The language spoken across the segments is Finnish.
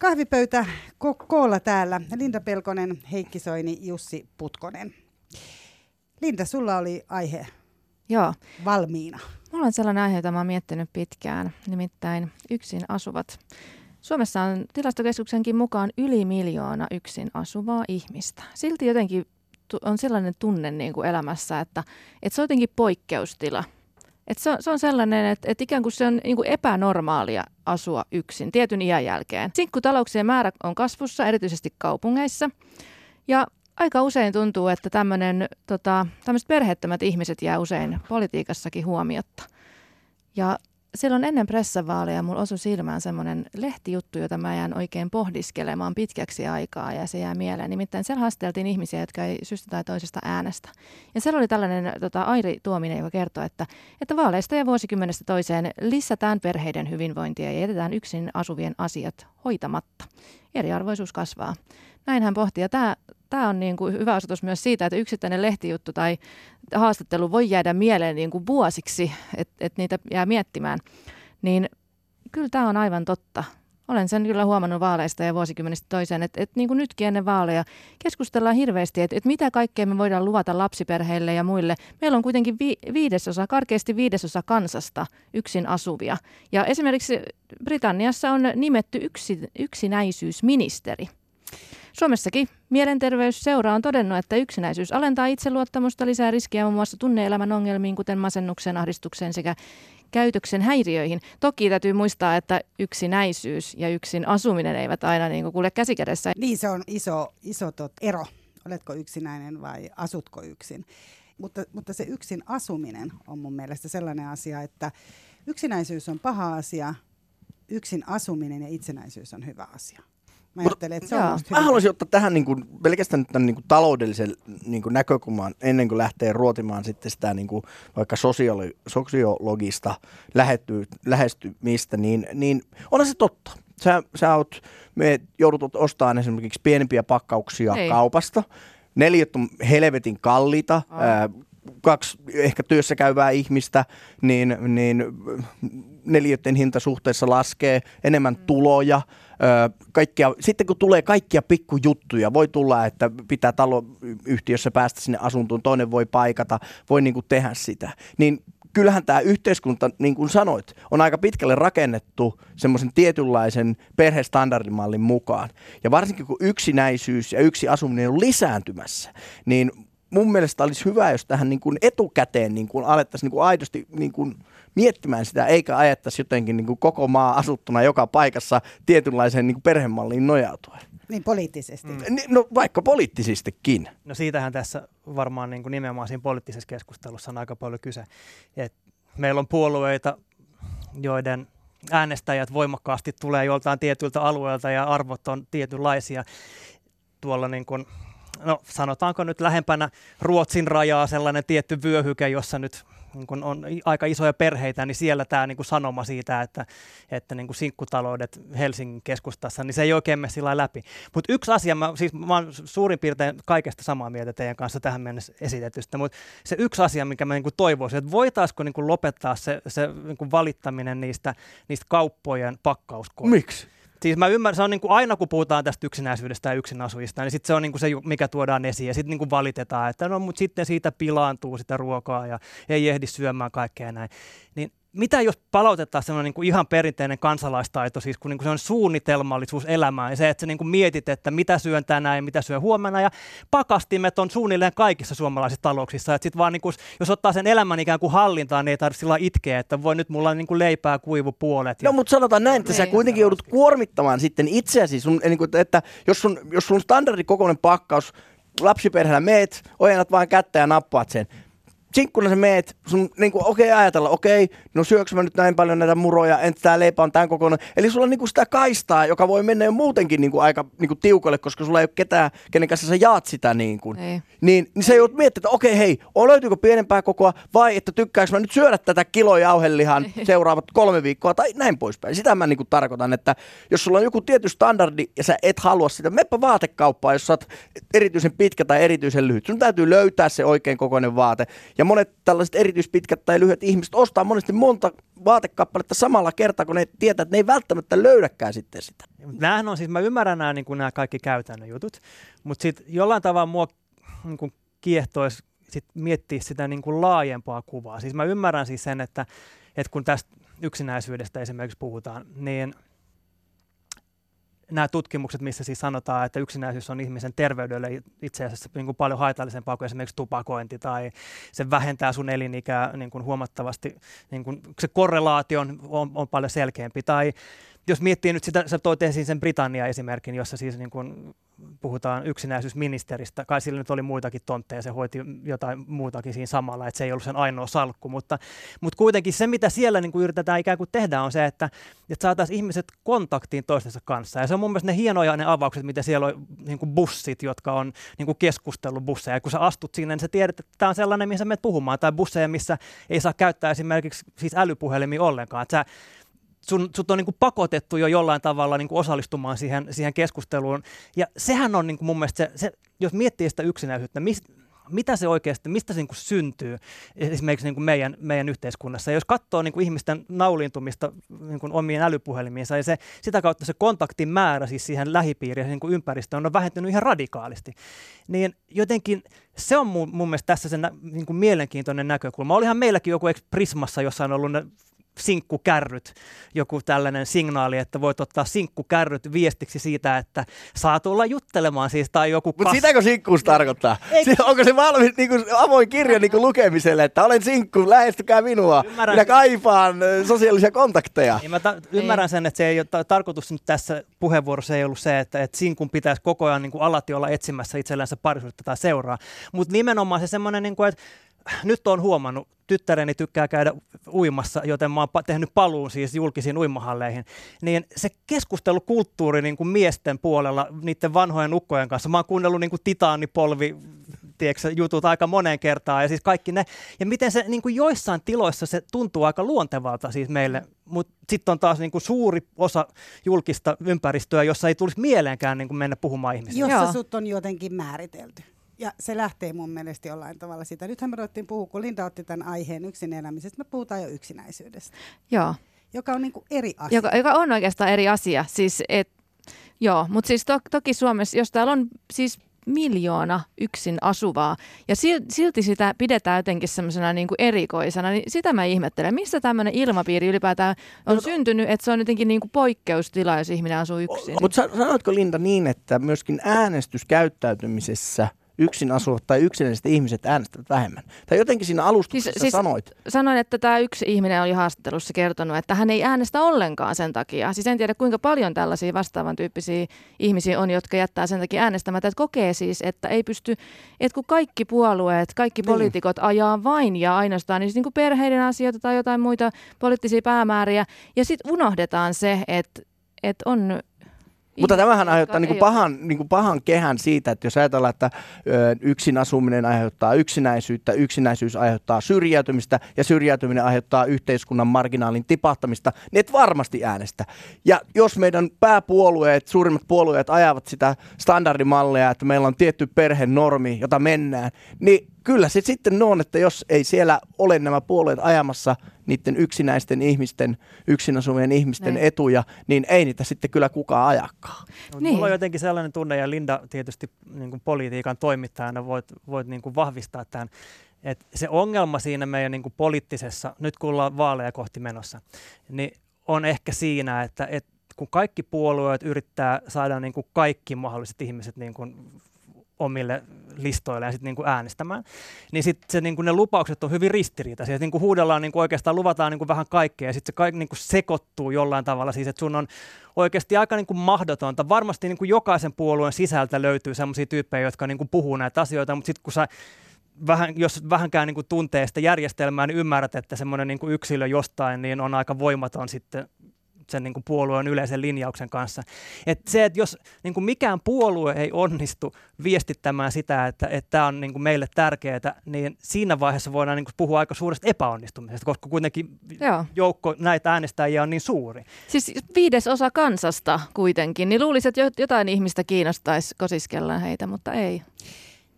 Kahvipöytä ko- koolla täällä. Linda Pelkonen, Heikki Soini, Jussi Putkonen. Linda, sulla oli aihe Joo. valmiina. Mulla on sellainen aihe, jota mä oon miettinyt pitkään, nimittäin yksin asuvat. Suomessa on tilastokeskuksenkin mukaan yli miljoona yksin asuvaa ihmistä. Silti jotenkin on sellainen tunne niin kuin elämässä, että, että se on jotenkin poikkeustila. Että se, on, se on sellainen, että, että ikään kuin se on niin kuin epänormaalia asua yksin tietyn iän jälkeen. Sinkkutalouksien määrä on kasvussa, erityisesti kaupungeissa. Ja aika usein tuntuu, että tämmöinen, tota, tämmöiset perheettömät ihmiset jää usein politiikassakin huomiotta. Ja silloin ennen pressavaaleja mulla osui silmään semmoinen lehtijuttu, jota mä jään oikein pohdiskelemaan pitkäksi aikaa ja se jää mieleen. Nimittäin siellä haasteltiin ihmisiä, jotka ei syystä tai toisesta äänestä. Ja siellä oli tällainen tota, Airi Tuominen, joka kertoi, että, että vaaleista ja vuosikymmenestä toiseen lisätään perheiden hyvinvointia ja jätetään yksin asuvien asiat hoitamatta. Eriarvoisuus kasvaa. Näin hän pohti. Ja tämä, tämä on niin kuin hyvä osoitus myös siitä, että yksittäinen lehtijuttu tai haastattelu voi jäädä mieleen niin kuin vuosiksi, että, että niitä jää miettimään. Niin kyllä tämä on aivan totta. Olen sen kyllä huomannut vaaleista ja vuosikymmenistä toiseen, että, että niin kuin nytkin ennen vaaleja keskustellaan hirveästi, että, että mitä kaikkea me voidaan luvata lapsiperheille ja muille. Meillä on kuitenkin vi, viidesosa, karkeasti viidesosa kansasta yksin asuvia. Ja esimerkiksi Britanniassa on nimetty yksi, yksinäisyysministeri. Suomessakin Mielenterveysseura on todennut, että yksinäisyys alentaa itseluottamusta, lisää riskiä muun muassa tunneelämän ongelmiin, kuten masennukseen, ahdistukseen sekä käytöksen häiriöihin. Toki täytyy muistaa, että yksinäisyys ja yksin asuminen eivät aina niin kuin kuule käsikädessä. Niin se on iso, iso tot ero. Oletko yksinäinen vai asutko yksin? Mutta, mutta se yksin asuminen on mun mielestä sellainen asia, että yksinäisyys on paha asia, yksin asuminen ja itsenäisyys on hyvä asia. Mä ajattelen, että se on Mä haluaisin ottaa tähän niin kuin, pelkästään tämän niin kuin taloudellisen niin kuin näkökulman ennen kuin lähtee ruotimaan sitten sitä niin kuin, vaikka sosiolo- sosiologista lähetty, lähestymistä, niin, niin onhan se totta. Sä, sä oot, me joudut ostamaan esimerkiksi pienempiä pakkauksia Ei. kaupasta. Neljät on helvetin kalliita. Ää, kaksi ehkä työssä käyvää ihmistä, niin, niin neliöiden hinta suhteessa laskee, enemmän mm. tuloja, kaikkia, sitten kun tulee kaikkia pikkujuttuja, voi tulla, että pitää taloyhtiössä päästä sinne asuntoon, toinen voi paikata, voi niin kuin tehdä sitä, niin kyllähän tämä yhteiskunta, niin kuin sanoit, on aika pitkälle rakennettu semmoisen tietynlaisen perhestandardimallin mukaan. Ja varsinkin kun yksinäisyys ja yksi asuminen on lisääntymässä, niin mun mielestä olisi hyvä, jos tähän niin kuin etukäteen niin kuin alettaisiin niin kuin aidosti niin kuin miettimään sitä, eikä ajettaisi jotenkin niin kuin koko maa asuttuna joka paikassa tietynlaiseen niin kuin perhemalliin nojautuen. Niin poliittisesti. Mm. No vaikka poliittisestikin. No siitähän tässä varmaan niin kuin nimenomaan siinä poliittisessa keskustelussa on aika paljon kyse. Et meillä on puolueita, joiden äänestäjät voimakkaasti tulee joltain tietyltä alueelta ja arvot on tietynlaisia. Tuolla niin kuin no sanotaanko nyt lähempänä Ruotsin rajaa sellainen tietty vyöhyke, jossa nyt niin kun on aika isoja perheitä, niin siellä tämä niin sanoma siitä, että, että niin sinkkutaloudet Helsingin keskustassa, niin se ei oikein mene sillä läpi. Mutta yksi asia, mä, siis mä olen suurin piirtein kaikesta samaa mieltä teidän kanssa tähän mennessä esitetystä, mutta se yksi asia, mikä mä niin toivoisin, että voitaisiko niin lopettaa se, se niin valittaminen niistä, niistä kauppojen pakkauskoista. Miksi? Siis mä ymmärrän, se on niin kuin aina kun puhutaan tästä yksinäisyydestä ja yksinasujista, niin sit se on niin kuin se, mikä tuodaan esiin ja sitten niin valitetaan, että no mutta sitten siitä pilaantuu sitä ruokaa ja ei ehdi syömään kaikkea näin. Niin mitä jos palautetaan semmoinen niin kuin ihan perinteinen kansalaistaito, siis kun niin kuin se on suunnitelmallisuus elämään ja se, että sä niin kuin mietit, että mitä syön tänään ja mitä syön huomenna ja pakastimet on suunnilleen kaikissa suomalaisissa talouksissa, että sit vaan niin kuin, jos ottaa sen elämän ikään kuin hallintaan, niin ei tarvitse sillä itkeä, että voi nyt mulla niin kuin leipää kuivu puolet. Ja... No mutta sanotaan näin, että sä kuitenkin joudut kuormittamaan sitten itseäsi, sun, niin kuin, että jos sun, jos sun standardikokoinen pakkaus lapsiperheellä meet, ojennat vain kättä ja nappaat sen sinkkuna sä meet, sun niin kuin, okei okay, ajatella, okei, okay, no syöksä mä nyt näin paljon näitä muroja, entä tää leipä on tämän kokoinen. Eli sulla on niin kuin sitä kaistaa, joka voi mennä jo muutenkin niin kuin aika niin kuin tiukalle, koska sulla ei ole ketään, kenen kanssa sä jaat sitä niin kuin. Ei. Niin, niin sä joudut miettimään, että okei okay, hei, on löytyykö pienempää kokoa vai että tykkääkö mä nyt syödä tätä kilo jauhelihan seuraavat kolme viikkoa tai näin poispäin. Sitä mä niin kuin tarkoitan, että jos sulla on joku tietty standardi ja sä et halua sitä, meppä vaatekauppaa, jos sä oot erityisen pitkä tai erityisen lyhyt. Sun täytyy löytää se oikein kokoinen vaate Ja monet tällaiset erityispitkät tai lyhyet ihmiset ostaa monesti monta vaatekappaletta samalla kertaa, kun ne tietää, että ne ei välttämättä löydäkään sitten sitä. Nämähän on siis, mä ymmärrän nämä, niin kuin nämä kaikki käytännön jutut, mutta sitten jollain tavalla mua niin kuin kiehtoisi sit miettiä sitä niin kuin laajempaa kuvaa. Siis mä ymmärrän siis sen, että, että kun tästä yksinäisyydestä esimerkiksi puhutaan, niin – nämä tutkimukset, missä siis sanotaan, että yksinäisyys on ihmisen terveydelle itse asiassa niin kuin paljon haitallisempaa kuin esimerkiksi tupakointi tai se vähentää sun elinikää niin kuin huomattavasti, niin kuin se korrelaatio on, on, on paljon selkeämpi. Tai jos miettii nyt sitä, sä toit esiin sen Britannia-esimerkin, jossa siis niin kuin puhutaan yksinäisyysministeristä, kai sillä nyt oli muitakin tontteja, se hoiti jotain muutakin siinä samalla, että se ei ollut sen ainoa salkku, mutta, mutta kuitenkin se, mitä siellä niin kuin yritetään ikään kuin tehdä, on se, että, että saataisiin ihmiset kontaktiin toistensa kanssa, ja se on mun mielestä ne hienoja ne avaukset, mitä siellä on niin kuin bussit, jotka on niin kuin keskustelubusseja, ja kun sä astut sinne, niin sä tiedät, että tämä on sellainen, missä menet puhumaan, tai busseja, missä ei saa käyttää esimerkiksi siis älypuhelimia ollenkaan, että sä sun, sut on niin kuin pakotettu jo jollain tavalla niin kuin osallistumaan siihen, siihen keskusteluun. Ja sehän on niin kuin mun mielestä se, se, jos miettii sitä yksinäisyyttä, mis, mitä se oikeasti, mistä se niin kuin syntyy esimerkiksi niin kuin meidän, meidän yhteiskunnassa. Ja jos katsoo niin kuin ihmisten nauliintumista niin kuin omien älypuhelimiinsa, ja se, sitä kautta se kontaktin määrä siis siihen lähipiiriin ja niin ympäristöön on vähentynyt ihan radikaalisti, niin jotenkin se on mun, mun mielestä tässä se nä, niin kuin mielenkiintoinen näkökulma. Olihan meilläkin joku Prismassa, jossa on ollut ne sinkkukärryt, joku tällainen signaali, että voit ottaa sinkkukärryt viestiksi siitä, että saa tulla juttelemaan siis tai joku Mutta sitäkö sinkkuus tarkoittaa? Eik... Onko se valmis niin kuin, avoin kirja niin kuin lukemiselle, että olen sinkku, lähestykää minua, ymmärrän. minä kaipaan sosiaalisia kontakteja? Niin mä ta- ymmärrän sen, että se ei ole ta- tarkoitus nyt tässä puheenvuorossa ei ollut se, että, että sinkun pitäisi koko ajan niin kuin alati olla etsimässä itsellänsä parisuutta tai seuraa, mutta nimenomaan se semmoinen, niin kuin, että nyt on huomannut, tyttäreni tykkää käydä uimassa, joten mä oon tehnyt paluun siis julkisiin uimahalleihin, niin se keskustelukulttuuri niin kuin miesten puolella niiden vanhojen ukkojen kanssa, mä oon kuunnellut niin kuin titaanipolvi tiedätkö, jutut aika moneen kertaan ja siis kaikki ne, ja miten se niin kuin joissain tiloissa se tuntuu aika luontevalta siis meille, mutta sitten on taas niin kuin suuri osa julkista ympäristöä, jossa ei tulisi mieleenkään niin kuin mennä puhumaan ihmisiä. Jossa Joo. sut on jotenkin määritelty. Ja se lähtee mun mielestä jollain tavalla siitä. Nythän me ruvettiin puhua, kun Linda otti tämän aiheen yksin elämisestä, me puhutaan jo yksinäisyydestä. Joo. Joka on niin kuin eri asia. Joka, joka on oikeastaan eri asia. Siis et, joo, mutta siis to, toki Suomessa, jos täällä on siis miljoona yksin asuvaa ja silti sitä pidetään jotenkin semmoisena niin erikoisena, niin sitä mä ihmettelen. Missä tämmöinen ilmapiiri ylipäätään on no, syntynyt, että se on jotenkin niin kuin poikkeustila, jos ihminen asuu yksin? Mutta sanoitko Linda niin, että myöskin äänestyskäyttäytymisessä – yksin asuvat tai yksinäiset ihmiset äänestävät vähemmän. Tai jotenkin siinä alustuksessa siis, siis sanoit. Sanoin, että tämä yksi ihminen oli haastattelussa kertonut, että hän ei äänestä ollenkaan sen takia. Siis en tiedä kuinka paljon tällaisia vastaavan tyyppisiä ihmisiä on, jotka jättää sen takia äänestämättä. Että kokee siis, että ei pysty, että kun kaikki puolueet, kaikki niin. poliitikot ajaa vain ja ainoastaan niin, niin kuin perheiden asioita tai jotain muita poliittisia päämääriä. Ja sitten unohdetaan se, että, että on mutta tämähän aiheuttaa niin kuin pahan, niin kuin pahan kehän siitä, että jos ajatellaan, että yksin asuminen aiheuttaa yksinäisyyttä, yksinäisyys aiheuttaa syrjäytymistä ja syrjäytyminen aiheuttaa yhteiskunnan marginaalin tipahtamista, niin et varmasti äänestä. Ja jos meidän pääpuolueet, suurimmat puolueet ajavat sitä standardimallia, että meillä on tietty perhenormi, jota mennään, niin kyllä se sitten on, että jos ei siellä ole nämä puolueet ajamassa niiden yksinäisten ihmisten, yksin asuvien ihmisten niin. etuja, niin ei niitä sitten kyllä kukaan ajakaan. No, niin. Mulla on jotenkin sellainen tunne, ja Linda tietysti niin kuin politiikan toimittajana voit, voit niin kuin vahvistaa tämän, että se ongelma siinä meidän niin kuin poliittisessa, nyt kun ollaan vaaleja kohti menossa, niin on ehkä siinä, että, että kun kaikki puolueet yrittää saada niin kuin kaikki mahdolliset ihmiset niin kuin omille listoille ja sitten niin äänestämään, niin sitten niin kuin ne lupaukset on hyvin ristiriitaisia. Niin kuin huudellaan niin kuin oikeastaan, luvataan niin kuin vähän kaikkea ja sitten se kaikki niin kuin sekoittuu jollain tavalla. Siis että sun on oikeasti aika niin kuin mahdotonta. Varmasti niin kuin jokaisen puolueen sisältä löytyy sellaisia tyyppejä, jotka niin kuin puhuu näitä asioita, mutta sitten kun sä vähän, jos vähänkään niin kuin tuntee sitä järjestelmää, niin ymmärrät, että semmoinen niin kuin yksilö jostain niin on aika voimaton sitten sen niin kuin puolueen yleisen linjauksen kanssa. Et se, että jos niin kuin mikään puolue ei onnistu viestittämään sitä, että tämä on niin kuin meille tärkeää, niin siinä vaiheessa voidaan niin kuin puhua aika suuresta epäonnistumisesta, koska kuitenkin Joo. joukko näitä äänestäjiä on niin suuri. Siis viides osa kansasta kuitenkin, niin luulisin, että jotain ihmistä kiinnostaisi kosiskella heitä, mutta ei.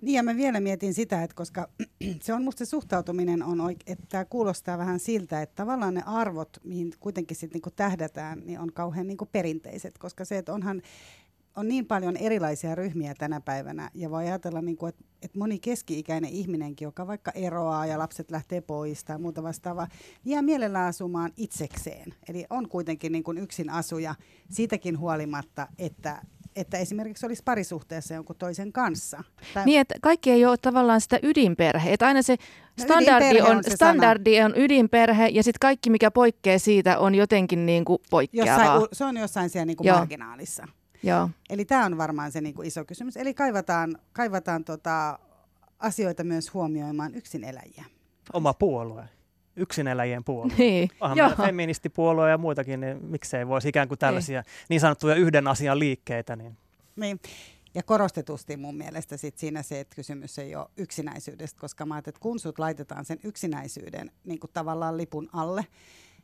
Niin ja mä vielä mietin sitä, että koska se on musta se suhtautuminen on, oik- että tämä kuulostaa vähän siltä, että tavallaan ne arvot, mihin kuitenkin sitten niinku tähdätään, niin on kauhean niinku perinteiset, koska se, että onhan on niin paljon erilaisia ryhmiä tänä päivänä ja voi ajatella, niin kuin, että, että moni keski-ikäinen ihminenkin, joka vaikka eroaa ja lapset lähtee pois tai muuta vastaavaa, jää mielellään asumaan itsekseen. Eli on kuitenkin niin kuin yksin asuja siitäkin huolimatta, että, että esimerkiksi olisi parisuhteessa jonkun toisen kanssa. Tai... Niin, että kaikki ei ole tavallaan sitä ydinperhe. Että aina se no, standardi, on, on, se standardi on ydinperhe ja sitten kaikki, mikä poikkeaa siitä, on jotenkin niin kuin poikkeavaa. Jossain, se on jossain siellä niin kuin marginaalissa. Joo. Eli tämä on varmaan se niin kuin iso kysymys. Eli kaivataan, kaivataan tota, asioita myös huomioimaan eläjiä. Oma puolue. Yksineläjien puolue. Niin. Onhan meillä feministipuolue ja muitakin, niin miksei voisi ikään kuin tällaisia niin, niin sanottuja yhden asian liikkeitä. Niin. niin. Ja korostetusti mun mielestä sit siinä se, että kysymys ei ole yksinäisyydestä, koska mä että kun sut laitetaan sen yksinäisyyden niin kuin tavallaan lipun alle,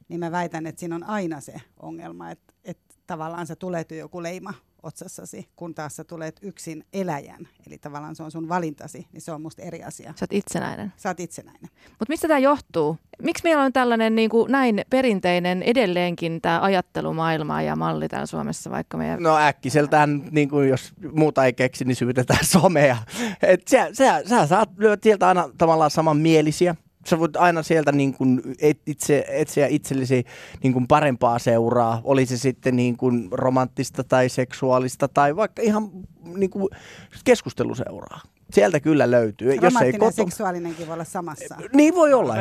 niin mä väitän, että siinä on aina se ongelma, että, että tavallaan se tulee joku leima otsassasi, kun taas sä tulet yksin eläjän, eli tavallaan se on sun valintasi, niin se on musta eri asia. Sä oot itsenäinen. Sä oot itsenäinen. Mutta mistä tämä johtuu? Miksi meillä on tällainen niin kuin näin perinteinen edelleenkin tämä ajattelumaailma ja malli täällä Suomessa, vaikka meidän... No äkkiseltään, niin kuin jos muuta ei keksi, niin syytetään somea. Et sä, sä, sä saat lyödä sieltä aina tavallaan samanmielisiä sä voit aina sieltä niin kuin itse, etsiä itsellesi niin kuin parempaa seuraa, oli se sitten niin kuin romanttista tai seksuaalista tai vaikka ihan niin kuin keskusteluseuraa. Sieltä kyllä löytyy. Jos ei koto... seksuaalinenkin voi olla samassa. Niin voi olla.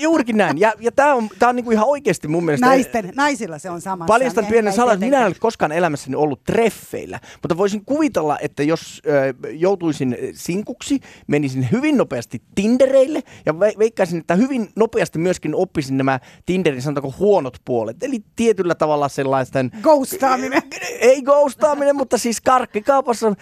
Juurikin näin. Ja, ja tämä on, tää on niinku ihan oikeasti mun mielestä... Naisten, naisilla se on samassa. Paljastan pienen salan. Minä en ole koskaan elämässäni ollut treffeillä. Mutta voisin kuvitella, että jos ö, joutuisin sinkuksi, menisin hyvin nopeasti Tindereille ja ve- veikkaisin, että hyvin nopeasti myöskin oppisin nämä Tinderin, sanotaanko huonot puolet. Eli tietyllä tavalla sellaisten... Ghostaaminen. Ei ghostaaminen, mutta siis karkkikaupassa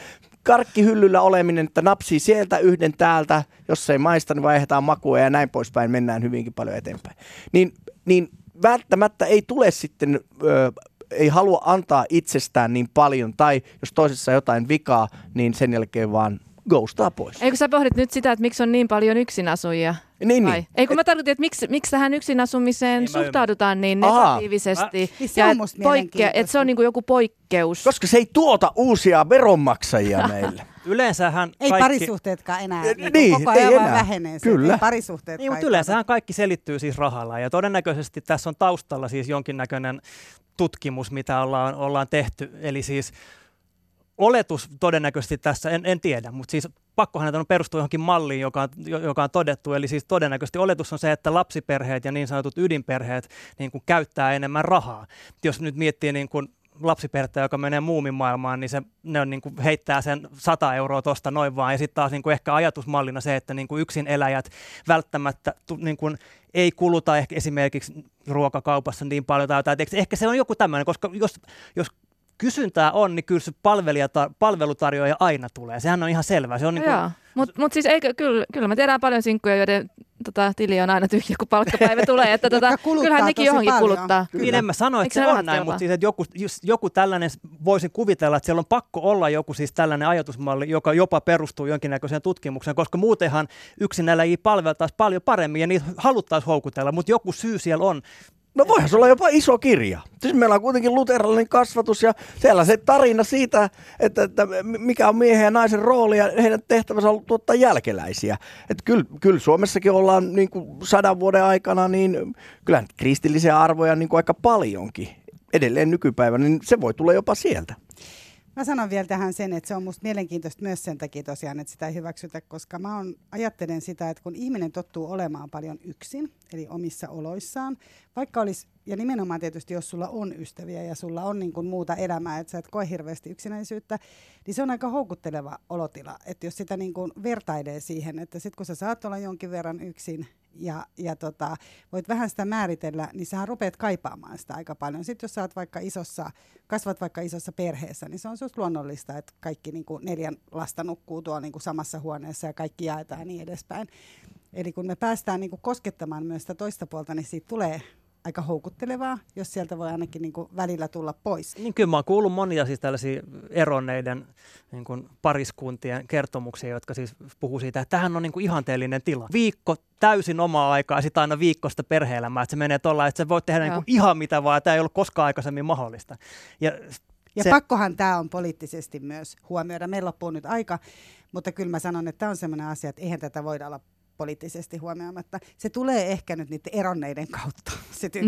karkkihyllyllä oleminen, että napsii sieltä yhden täältä, jos ei maista, niin vaihdetaan makua ja näin poispäin, mennään hyvinkin paljon eteenpäin. Niin, niin välttämättä ei tule sitten, ö, ei halua antaa itsestään niin paljon, tai jos toisessa jotain vikaa, niin sen jälkeen vaan ghostaa pois. Eikö sä pohdit nyt sitä, että miksi on niin paljon yksinasujia? Niin, niin. Ei kun mä tarkoitin, että miksi, miksi tähän yksinasumiseen niin suhtaudutaan niin negatiivisesti. Mä, niin se on musta poikke- että se on niin kuin joku poikkeus. Koska se ei tuota uusia veronmaksajia meille. Yleensähän ei kaikki... parisuhteetkaan enää, niin, niin koko ajan ei enää. vähenee Kyllä. parisuhteet niin, mutta yleensähän kaikki selittyy siis rahalla ja todennäköisesti tässä on taustalla siis jonkinnäköinen tutkimus, mitä ollaan, ollaan tehty. Eli siis oletus todennäköisesti tässä, en, en tiedä, mutta siis pakkohan on perustua johonkin malliin, joka on, joka on todettu. Eli siis todennäköisesti oletus on se, että lapsiperheet ja niin sanotut ydinperheet niin kuin käyttää enemmän rahaa. Jos nyt miettii niin kuin lapsiperhettä, joka menee muumimaailmaan, niin se, ne on, niin kuin heittää sen 100 euroa tuosta noin vaan. Ja sitten taas niin kuin ehkä ajatusmallina se, että niin kuin yksin eläjät välttämättä niin kuin ei kuluta ehkä esimerkiksi ruokakaupassa niin paljon tai jotain. Ehkä se on joku tämmöinen, koska jos, jos kysyntää on, niin kyllä se palvelutarjoaja aina tulee. Sehän on ihan selvä. Se on niin kuin... Mutta mut siis eikö, kyllä, kyllä mä tiedän paljon sinkkuja, joiden tota, tili on aina tyhjä, kun palkkapäivä tulee. Että tota, kyllähän nekin johonkin paljon. kuluttaa. Kyllä. Niin en mä sano, että Eikö se on näin, mutta siis, että joku, joku tällainen, voisin kuvitella, että siellä on pakko olla joku siis tällainen ajatusmalli, joka jopa perustuu jonkinnäköiseen tutkimukseen, koska muutenhan yksinäläjiä palveltaisiin paljon paremmin ja niitä haluttaisiin houkutella, mutta joku syy siellä on. No voihan se olla jopa iso kirja. Siis meillä on kuitenkin luterilainen kasvatus ja siellä se tarina siitä, että, että mikä on miehen ja naisen rooli ja heidän tehtävänsä on tuottaa jälkeläisiä. Että kyllä, kyllä Suomessakin ollaan niin kuin sadan vuoden aikana, niin kyllä kristillisiä arvoja niin kuin aika paljonkin edelleen nykypäivänä, niin se voi tulla jopa sieltä. Mä sanon vielä tähän sen, että se on musta mielenkiintoista myös sen takia tosiaan, että sitä ei hyväksytä, koska mä on, ajattelen sitä, että kun ihminen tottuu olemaan paljon yksin, eli omissa oloissaan, vaikka olisi, ja nimenomaan tietysti jos sulla on ystäviä ja sulla on niin kuin muuta elämää, että sä et koe hirveästi yksinäisyyttä, niin se on aika houkutteleva olotila, että jos sitä niin kuin vertailee siihen, että sit kun sä saat olla jonkin verran yksin, ja, ja tota, voit vähän sitä määritellä, niin sähän rupeat kaipaamaan sitä aika paljon. Sitten jos sä oot vaikka isossa, kasvat vaikka isossa perheessä, niin se on susta luonnollista, että kaikki niin kuin neljän lasta nukkuu tuolla niin kuin samassa huoneessa ja kaikki jaetaan ja niin edespäin. Eli kun me päästään niin kuin koskettamaan myös sitä toista puolta, niin siitä tulee aika houkuttelevaa, jos sieltä voi ainakin niin kuin välillä tulla pois. Niin kyllä mä oon kuullut monia siis tällaisia eronneiden niin kuin pariskuntien kertomuksia, jotka siis puhuu siitä, että tähän on niin kuin ihanteellinen tila. Viikko täysin omaa aikaa ja sitten aina viikosta perhe-elämää, että se menee tuolla, että sä voit tehdä niin kuin ihan mitä vaan, tämä ei ollut koskaan aikaisemmin mahdollista. Ja, ja se... pakkohan tämä on poliittisesti myös huomioida. Meillä loppuu nyt aika, mutta kyllä mä sanon, että tämä on sellainen asia, että eihän tätä voida olla poliittisesti huomioimatta. Se tulee ehkä nyt niiden eronneiden kautta, se yksi.